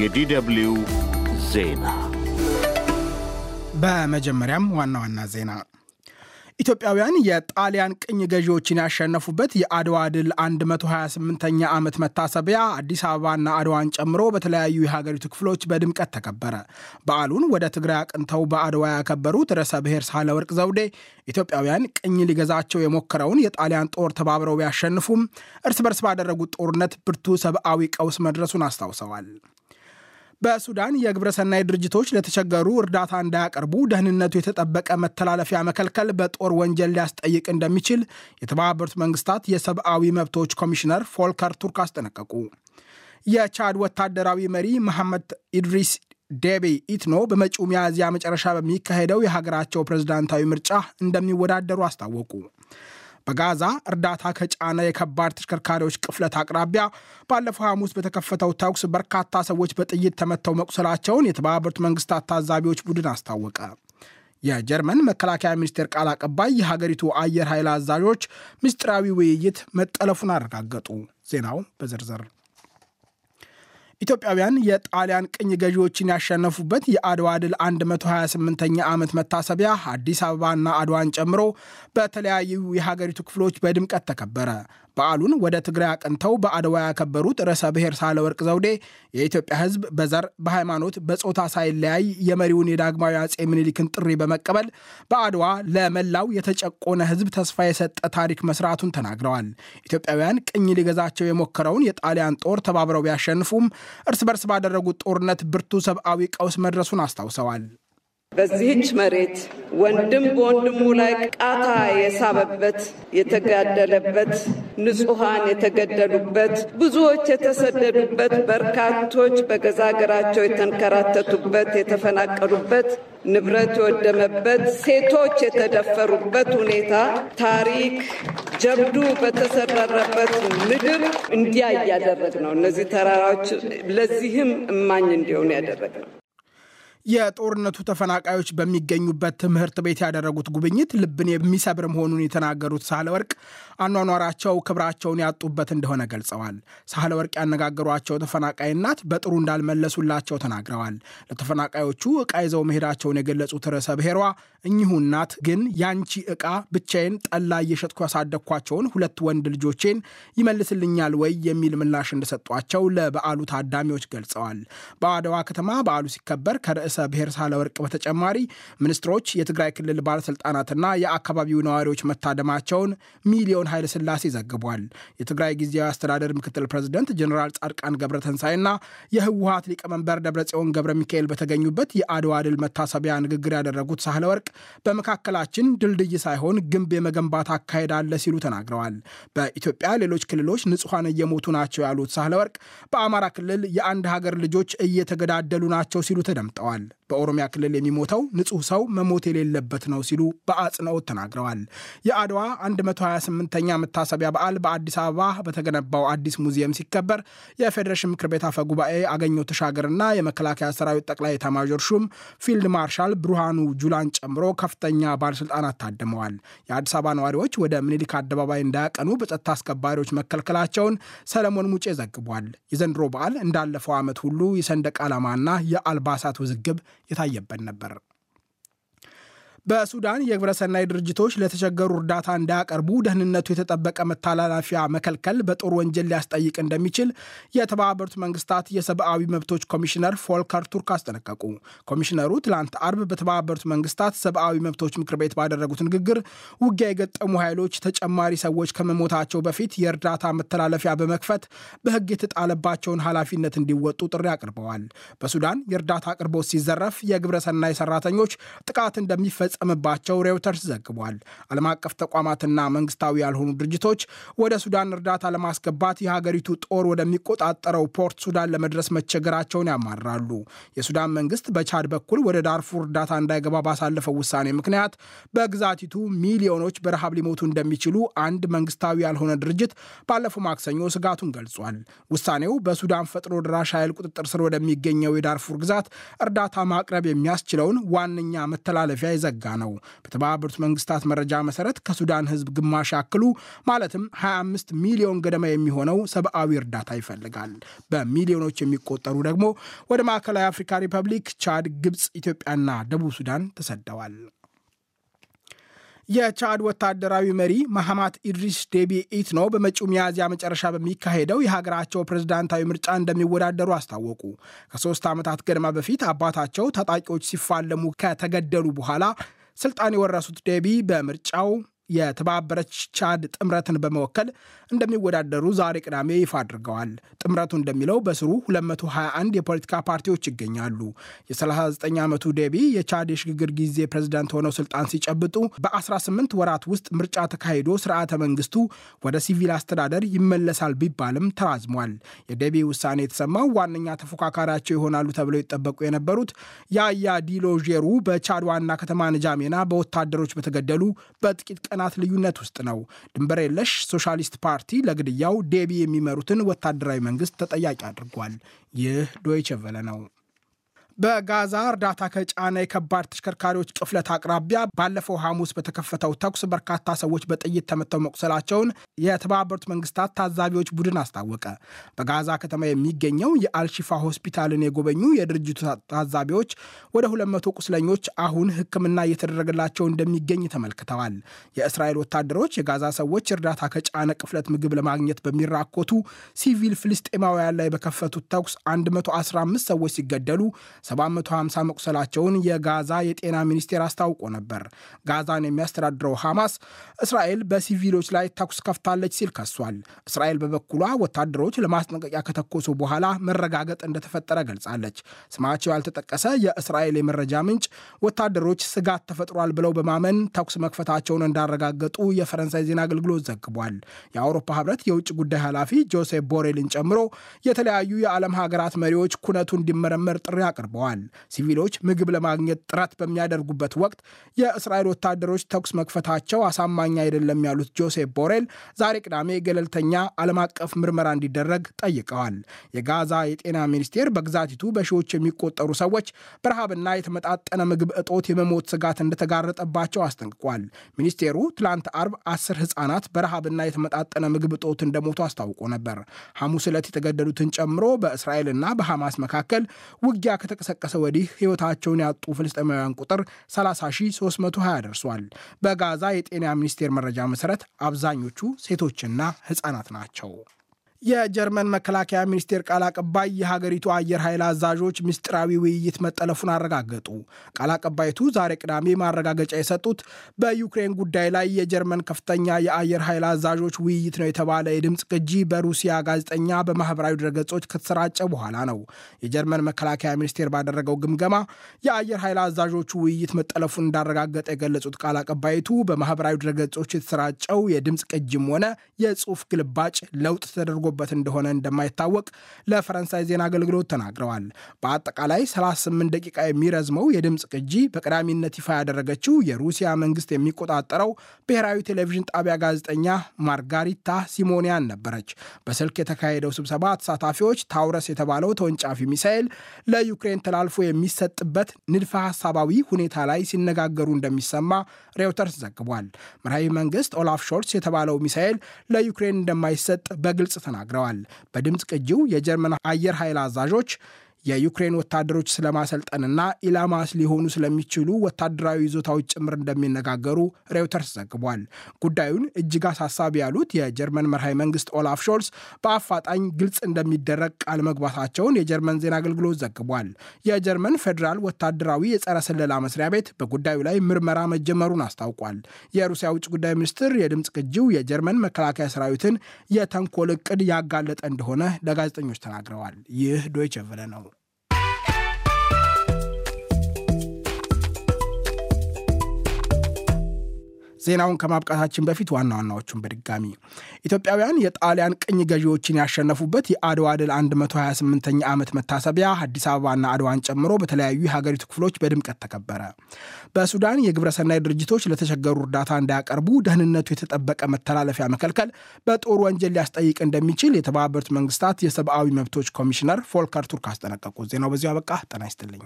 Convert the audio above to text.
የዲደብሊው ዜና በመጀመሪያም ዋና ዋና ዜና ኢትዮጵያውያን የጣሊያን ቅኝ ገዢዎችን ያሸነፉበት የአድዋ ድል 128ኛ ዓመት መታሰቢያ አዲስ አበባና አድዋን ጨምሮ በተለያዩ የሀገሪቱ ክፍሎች በድምቀት ተከበረ። በዓሉን ወደ ትግራይ አቅንተው በአድዋ ያከበሩት ርዕሰ ብሔር ሳህለወርቅ ዘውዴ ኢትዮጵያውያን ቅኝ ሊገዛቸው የሞከረውን የጣሊያን ጦር ተባብረው ቢያሸንፉም እርስ በርስ ባደረጉት ጦርነት ብርቱ ሰብአዊ ቀውስ መድረሱን አስታውሰዋል። በሱዳን የግብረሰናይ ድርጅቶች ለተቸገሩ እርዳታ እንዳያቀርቡ ደህንነቱ የተጠበቀ መተላለፊያ መከልከል በጦር ወንጀል ሊያስጠይቅ እንደሚችል የተባበሩት መንግስታት የሰብአዊ መብቶች ኮሚሽነር ፎልከር ቱርክ አስጠነቀቁ። የቻድ ወታደራዊ መሪ መሐመድ ኢድሪስ ዴቤ ኢትኖ በመጪው ሚያዝያ መጨረሻ በሚካሄደው የሀገራቸው ፕሬዝዳንታዊ ምርጫ እንደሚወዳደሩ አስታወቁ። በጋዛ እርዳታ ከጫነ የከባድ ተሽከርካሪዎች ቅፍለት አቅራቢያ ባለፈው ሐሙስ በተከፈተው ተኩስ በርካታ ሰዎች በጥይት ተመተው መቁሰላቸውን የተባበሩት መንግስታት ታዛቢዎች ቡድን አስታወቀ። የጀርመን መከላከያ ሚኒስቴር ቃል አቀባይ የሀገሪቱ አየር ኃይል አዛዦች ምስጢራዊ ውይይት መጠለፉን አረጋገጡ። ዜናው በዝርዝር ኢትዮጵያውያን የጣሊያን ቅኝ ገዢዎችን ያሸነፉበት የአድዋ ድል 128ኛ ዓመት መታሰቢያ አዲስ አበባና አድዋን ጨምሮ በተለያዩ የሀገሪቱ ክፍሎች በድምቀት ተከበረ። በዓሉን ወደ ትግራይ አቅንተው በአድዋ ያከበሩት ርዕሰ ብሔር ሳህለወርቅ ዘውዴ የኢትዮጵያ ሕዝብ በዘር በሃይማኖት፣ በጾታ ሳይለያይ የመሪውን የዳግማዊ አጼ ምኒልክን ጥሪ በመቀበል በአድዋ ለመላው የተጨቆነ ሕዝብ ተስፋ የሰጠ ታሪክ መስራቱን ተናግረዋል። ኢትዮጵያውያን ቅኝ ሊገዛቸው የሞከረውን የጣሊያን ጦር ተባብረው ቢያሸንፉም እርስ በርስ ባደረጉት ጦርነት ብርቱ ሰብአዊ ቀውስ መድረሱን አስታውሰዋል። በዚህች መሬት ወንድም በወንድሙ ላይ ቃታ የሳበበት የተጋደለበት፣ ንጹሐን የተገደሉበት፣ ብዙዎች የተሰደዱበት፣ በርካቶች በገዛ ሀገራቸው የተንከራተቱበት፣ የተፈናቀሉበት፣ ንብረት የወደመበት፣ ሴቶች የተደፈሩበት ሁኔታ ታሪክ ጀብዱ በተሰረረበት ምድር እንዲያ እያደረግ ነው። እነዚህ ተራራዎች ለዚህም እማኝ እንዲሆኑ ያደረግ ነው። የጦርነቱ ተፈናቃዮች በሚገኙበት ትምህርት ቤት ያደረጉት ጉብኝት ልብን የሚሰብር መሆኑን የተናገሩት ሳህለወርቅ አኗኗራቸው ክብራቸውን ያጡበት እንደሆነ ገልጸዋል። ሳህለወርቅ ያነጋገሯቸው ተፈናቃይ እናት በጥሩ እንዳልመለሱላቸው ተናግረዋል። ለተፈናቃዮቹ ዕቃ ይዘው መሄዳቸውን የገለጹት ርዕሰ ብሔሯ እኚሁ እናት ግን ያንቺ ዕቃ ብቻዬን ጠላ እየሸጥኩ ያሳደግኳቸውን ሁለት ወንድ ልጆቼን ይመልስልኛል ወይ የሚል ምላሽ እንደሰጧቸው ለበዓሉ ታዳሚዎች ገልጸዋል። በአድዋ ከተማ በዓሉ ሲከበር ከርዕሰ ብሔር ሳህለወርቅ በተጨማሪ ሚኒስትሮች፣ የትግራይ ክልል ባለስልጣናትና የአካባቢው ነዋሪዎች መታደማቸውን ሚሊዮን ኃይለ ሥላሴ ዘግቧል። የትግራይ ጊዜያዊ አስተዳደር ምክትል ፕሬዚደንት ጀኔራል ጻድቃን ገብረተንሳይና የህወሀት ሊቀመንበር ደብረጽዮን ገብረ ሚካኤል በተገኙበት የአድዋ ድል መታሰቢያ ንግግር ያደረጉት ሳህለወርቅ በመካከላችን ድልድይ ሳይሆን ግንብ የመገንባት አካሄድ አለ ሲሉ ተናግረዋል። በኢትዮጵያ ሌሎች ክልሎች ንጹሐን እየሞቱ ናቸው ያሉት ሳህለወርቅ በአማራ ክልል የአንድ ሀገር ልጆች እየተገዳደሉ ናቸው ሲሉ ተደምጠዋል። በኦሮሚያ ክልል የሚሞተው ንጹህ ሰው መሞት የሌለበት ነው ሲሉ በአጽንኦት ተናግረዋል። የአድዋ 128ኛ መታሰቢያ በዓል በአዲስ አበባ በተገነባው አዲስ ሙዚየም ሲከበር የፌዴሬሽን ምክር ቤት አፈ ጉባኤ አገኘሁ ተሻገርና የመከላከያ ሰራዊት ጠቅላይ ኤታማዦር ሹም ፊልድ ማርሻል ብርሃኑ ጁላን ጨምሮ ከፍተኛ ባለስልጣናት ታድመዋል። የአዲስ አበባ ነዋሪዎች ወደ ምኒልክ አደባባይ እንዳያቀኑ በጸጥታ አስከባሪዎች መከልከላቸውን ሰለሞን ሙጬ ዘግቧል። የዘንድሮ በዓል እንዳለፈው ዓመት ሁሉ የሰንደቅ ዓላማና የአልባሳት ውዝግብ የታየበት ነበር። በሱዳን የግብረሰናይ ድርጅቶች ለተቸገሩ እርዳታ እንዳያቀርቡ ደህንነቱ የተጠበቀ መተላለፊያ መከልከል በጦር ወንጀል ሊያስጠይቅ እንደሚችል የተባበሩት መንግስታት የሰብአዊ መብቶች ኮሚሽነር ፎልከር ቱርክ አስጠነቀቁ። ኮሚሽነሩ ትላንት አርብ በተባበሩት መንግስታት ሰብአዊ መብቶች ምክር ቤት ባደረጉት ንግግር ውጊያ የገጠሙ ኃይሎች ተጨማሪ ሰዎች ከመሞታቸው በፊት የእርዳታ መተላለፊያ በመክፈት በህግ የተጣለባቸውን ኃላፊነት እንዲወጡ ጥሪ አቅርበዋል። በሱዳን የእርዳታ አቅርቦት ሲዘረፍ የግብረሰናይ ሰራተኞች ጥቃት እንደሚፈ እንደሚፈጸምባቸው ሬውተርስ ዘግቧል። ዓለም አቀፍ ተቋማትና መንግስታዊ ያልሆኑ ድርጅቶች ወደ ሱዳን እርዳታ ለማስገባት የሀገሪቱ ጦር ወደሚቆጣጠረው ፖርት ሱዳን ለመድረስ መቸገራቸውን ያማርራሉ። የሱዳን መንግስት በቻድ በኩል ወደ ዳርፉር እርዳታ እንዳይገባ ባሳለፈው ውሳኔ ምክንያት በግዛቲቱ ሚሊዮኖች በረሃብ ሊሞቱ እንደሚችሉ አንድ መንግስታዊ ያልሆነ ድርጅት ባለፈው ማክሰኞ ስጋቱን ገልጿል። ውሳኔው በሱዳን ፈጥኖ ደራሽ ኃይል ቁጥጥር ስር ወደሚገኘው የዳርፉር ግዛት እርዳታ ማቅረብ የሚያስችለውን ዋነኛ መተላለፊያ ይዘጋል እየተጠጋ ነው። በተባበሩት መንግስታት መረጃ መሰረት ከሱዳን ህዝብ ግማሽ ያክሉ ማለትም 25 ሚሊዮን ገደማ የሚሆነው ሰብአዊ እርዳታ ይፈልጋል። በሚሊዮኖች የሚቆጠሩ ደግሞ ወደ ማዕከላዊ አፍሪካ ሪፐብሊክ፣ ቻድ፣ ግብፅ፣ ኢትዮጵያና ደቡብ ሱዳን ተሰደዋል። የቻድ ወታደራዊ መሪ መሐማት ኢድሪስ ዴቢ ኢትኖ በመጪው ሚያዝያ መጨረሻ በሚካሄደው የሀገራቸው ፕሬዝዳንታዊ ምርጫ እንደሚወዳደሩ አስታወቁ። ከሶስት ዓመታት ገደማ በፊት አባታቸው ታጣቂዎች ሲፋለሙ ከተገደሉ በኋላ ስልጣን የወረሱት ዴቢ በምርጫው የተባበረች ቻድ ጥምረትን በመወከል እንደሚወዳደሩ ዛሬ ቅዳሜ ይፋ አድርገዋል። ጥምረቱ እንደሚለው በስሩ 221 የፖለቲካ ፓርቲዎች ይገኛሉ። የ39 ዓመቱ ዴቢ የቻድ የሽግግር ጊዜ ፕሬዝዳንት ሆነው ስልጣን ሲጨብጡ በ18 ወራት ውስጥ ምርጫ ተካሂዶ ስርዓተ መንግስቱ ወደ ሲቪል አስተዳደር ይመለሳል ቢባልም ተራዝሟል። የዴቢ ውሳኔ የተሰማው ዋነኛ ተፎካካሪያቸው ይሆናሉ ተብለው ይጠበቁ የነበሩት ያያ ዲሎ ዤሩ በቻድ ዋና ከተማ ንጃሜና በወታደሮች በተገደሉ በጥቂት ቀናት ልዩነት ውስጥ ነው። ድንበር የለሽ ሶሻሊስት ፓርቲ ለግድያው ዴቢ የሚመሩትን ወታደራዊ መንግስት ተጠያቂ አድርጓል። ይህ ዶይቸ ቨለ ነው። በጋዛ እርዳታ ከጫነ የከባድ ተሽከርካሪዎች ቅፍለት አቅራቢያ ባለፈው ሐሙስ በተከፈተው ተኩስ በርካታ ሰዎች በጥይት ተመተው መቁሰላቸውን የተባበሩት መንግስታት ታዛቢዎች ቡድን አስታወቀ። በጋዛ ከተማ የሚገኘው የአልሺፋ ሆስፒታልን የጎበኙ የድርጅቱ ታዛቢዎች ወደ 200 ቁስለኞች አሁን ሕክምና እየተደረገላቸው እንደሚገኝ ተመልክተዋል። የእስራኤል ወታደሮች የጋዛ ሰዎች እርዳታ ከጫነ ቅፍለት ምግብ ለማግኘት በሚራኮቱ ሲቪል ፍልስጤማውያን ላይ በከፈቱት ተኩስ 115 ሰዎች ሲገደሉ 750 መቁሰላቸውን የጋዛ የጤና ሚኒስቴር አስታውቆ ነበር። ጋዛን የሚያስተዳድረው ሐማስ እስራኤል በሲቪሎች ላይ ተኩስ ከፍታለች ሲል ከሷል። እስራኤል በበኩሏ ወታደሮች ለማስጠንቀቂያ ከተኮሱ በኋላ መረጋገጥ እንደተፈጠረ ገልጻለች። ስማቸው ያልተጠቀሰ የእስራኤል የመረጃ ምንጭ ወታደሮች ስጋት ተፈጥሯል ብለው በማመን ተኩስ መክፈታቸውን እንዳረጋገጡ የፈረንሳይ ዜና አገልግሎት ዘግቧል። የአውሮፓ ህብረት የውጭ ጉዳይ ኃላፊ ጆሴፕ ቦሬልን ጨምሮ የተለያዩ የዓለም ሀገራት መሪዎች ኩነቱ እንዲመረመር ጥሪ አቅርበዋል። ሲቪሎች ምግብ ለማግኘት ጥረት በሚያደርጉበት ወቅት የእስራኤል ወታደሮች ተኩስ መክፈታቸው አሳማኝ አይደለም ያሉት ጆሴፕ ቦሬል ዛሬ ቅዳሜ ገለልተኛ ዓለም አቀፍ ምርመራ እንዲደረግ ጠይቀዋል። የጋዛ የጤና ሚኒስቴር በግዛቲቱ በሺዎች የሚቆጠሩ ሰዎች በረሃብና የተመጣጠነ ምግብ እጦት የመሞት ስጋት እንደተጋረጠባቸው አስጠንቅቋል። ሚኒስቴሩ ትላንት አርብ አስር ህጻናት በረሃብና የተመጣጠነ ምግብ እጦት እንደሞቱ አስታውቆ ነበር። ሐሙስ ዕለት የተገደሉትን ጨምሮ በእስራኤልና በሐማስ መካከል ውጊያ ከተቀሰቀሰ ወዲህ ሕይወታቸውን ያጡ ፍልስጤማውያን ቁጥር 30320 ደርሷል። በጋዛ የጤና ሚኒስቴር መረጃ መሠረት አብዛኞቹ ሴቶችና ሕፃናት ናቸው። የጀርመን መከላከያ ሚኒስቴር ቃል አቀባይ የሀገሪቱ አየር ኃይል አዛዦች ምስጢራዊ ውይይት መጠለፉን አረጋገጡ። ቃል አቀባይቱ ዛሬ ቅዳሜ ማረጋገጫ የሰጡት በዩክሬን ጉዳይ ላይ የጀርመን ከፍተኛ የአየር ኃይል አዛዦች ውይይት ነው የተባለ የድምፅ ቅጂ በሩሲያ ጋዜጠኛ በማህበራዊ ድረገጾች ከተሰራጨ በኋላ ነው። የጀርመን መከላከያ ሚኒስቴር ባደረገው ግምገማ የአየር ኃይል አዛዦቹ ውይይት መጠለፉን እንዳረጋገጠ የገለጹት ቃል አቀባይቱ በማህበራዊ ድረገጾች የተሰራጨው የድምፅ ቅጂም ሆነ የጽሑፍ ግልባጭ ለውጥ ተደርጎ በት እንደሆነ እንደማይታወቅ ለፈረንሳይ ዜና አገልግሎት ተናግረዋል። በአጠቃላይ 38 ደቂቃ የሚረዝመው የድምፅ ቅጂ በቀዳሚነት ይፋ ያደረገችው የሩሲያ መንግስት የሚቆጣጠረው ብሔራዊ ቴሌቪዥን ጣቢያ ጋዜጠኛ ማርጋሪታ ሲሞኒያን ነበረች። በስልክ የተካሄደው ስብሰባ ተሳታፊዎች ታውረስ የተባለው ተወንጫፊ ሚሳኤል ለዩክሬን ተላልፎ የሚሰጥበት ንድፈ ሐሳባዊ ሁኔታ ላይ ሲነጋገሩ እንደሚሰማ ሬውተርስ ዘግቧል። መራሔ መንግስት ኦላፍ ሾልስ የተባለው ሚሳኤል ለዩክሬን እንደማይሰጥ በግልጽ ተናግረዋል ተናግረዋል። በድምፅ ቅጂው የጀርመን አየር ኃይል አዛዦች የዩክሬን ወታደሮች ስለማሰልጠንና ኢላማ ሊሆኑ ስለሚችሉ ወታደራዊ ይዞታዎች ጭምር እንደሚነጋገሩ ሬውተርስ ዘግቧል። ጉዳዩን እጅግ አሳሳቢ ያሉት የጀርመን መራሔ መንግስት ኦላፍ ሾልስ በአፋጣኝ ግልጽ እንደሚደረግ ቃል መግባታቸውን የጀርመን ዜና አገልግሎት ዘግቧል። የጀርመን ፌዴራል ወታደራዊ የጸረ ስለላ መስሪያ ቤት በጉዳዩ ላይ ምርመራ መጀመሩን አስታውቋል። የሩሲያ ውጭ ጉዳይ ሚኒስትር የድምፅ ቅጂው የጀርመን መከላከያ ሰራዊትን የተንኮል እቅድ ያጋለጠ እንደሆነ ለጋዜጠኞች ተናግረዋል። ይህ ዶይቸ ቨለ ነው። ዜናውን ከማብቃታችን በፊት ዋና ዋናዎቹን በድጋሚ ኢትዮጵያውያን የጣሊያን ቅኝ ገዢዎችን ያሸነፉበት የአድዋ ድል 128ኛ ዓመት መታሰቢያ አዲስ አበባና አድዋን ጨምሮ በተለያዩ የሀገሪቱ ክፍሎች በድምቀት ተከበረ። በሱዳን የግብረሰናይ ድርጅቶች ለተቸገሩ እርዳታ እንዳያቀርቡ ደህንነቱ የተጠበቀ መተላለፊያ መከልከል በጦር ወንጀል ሊያስጠይቅ እንደሚችል የተባበሩት መንግስታት የሰብአዊ መብቶች ኮሚሽነር ፎልከር ቱርክ አስጠነቀቁ። ዜናው በዚሁ አበቃ። ጤና ይስጥልኝ።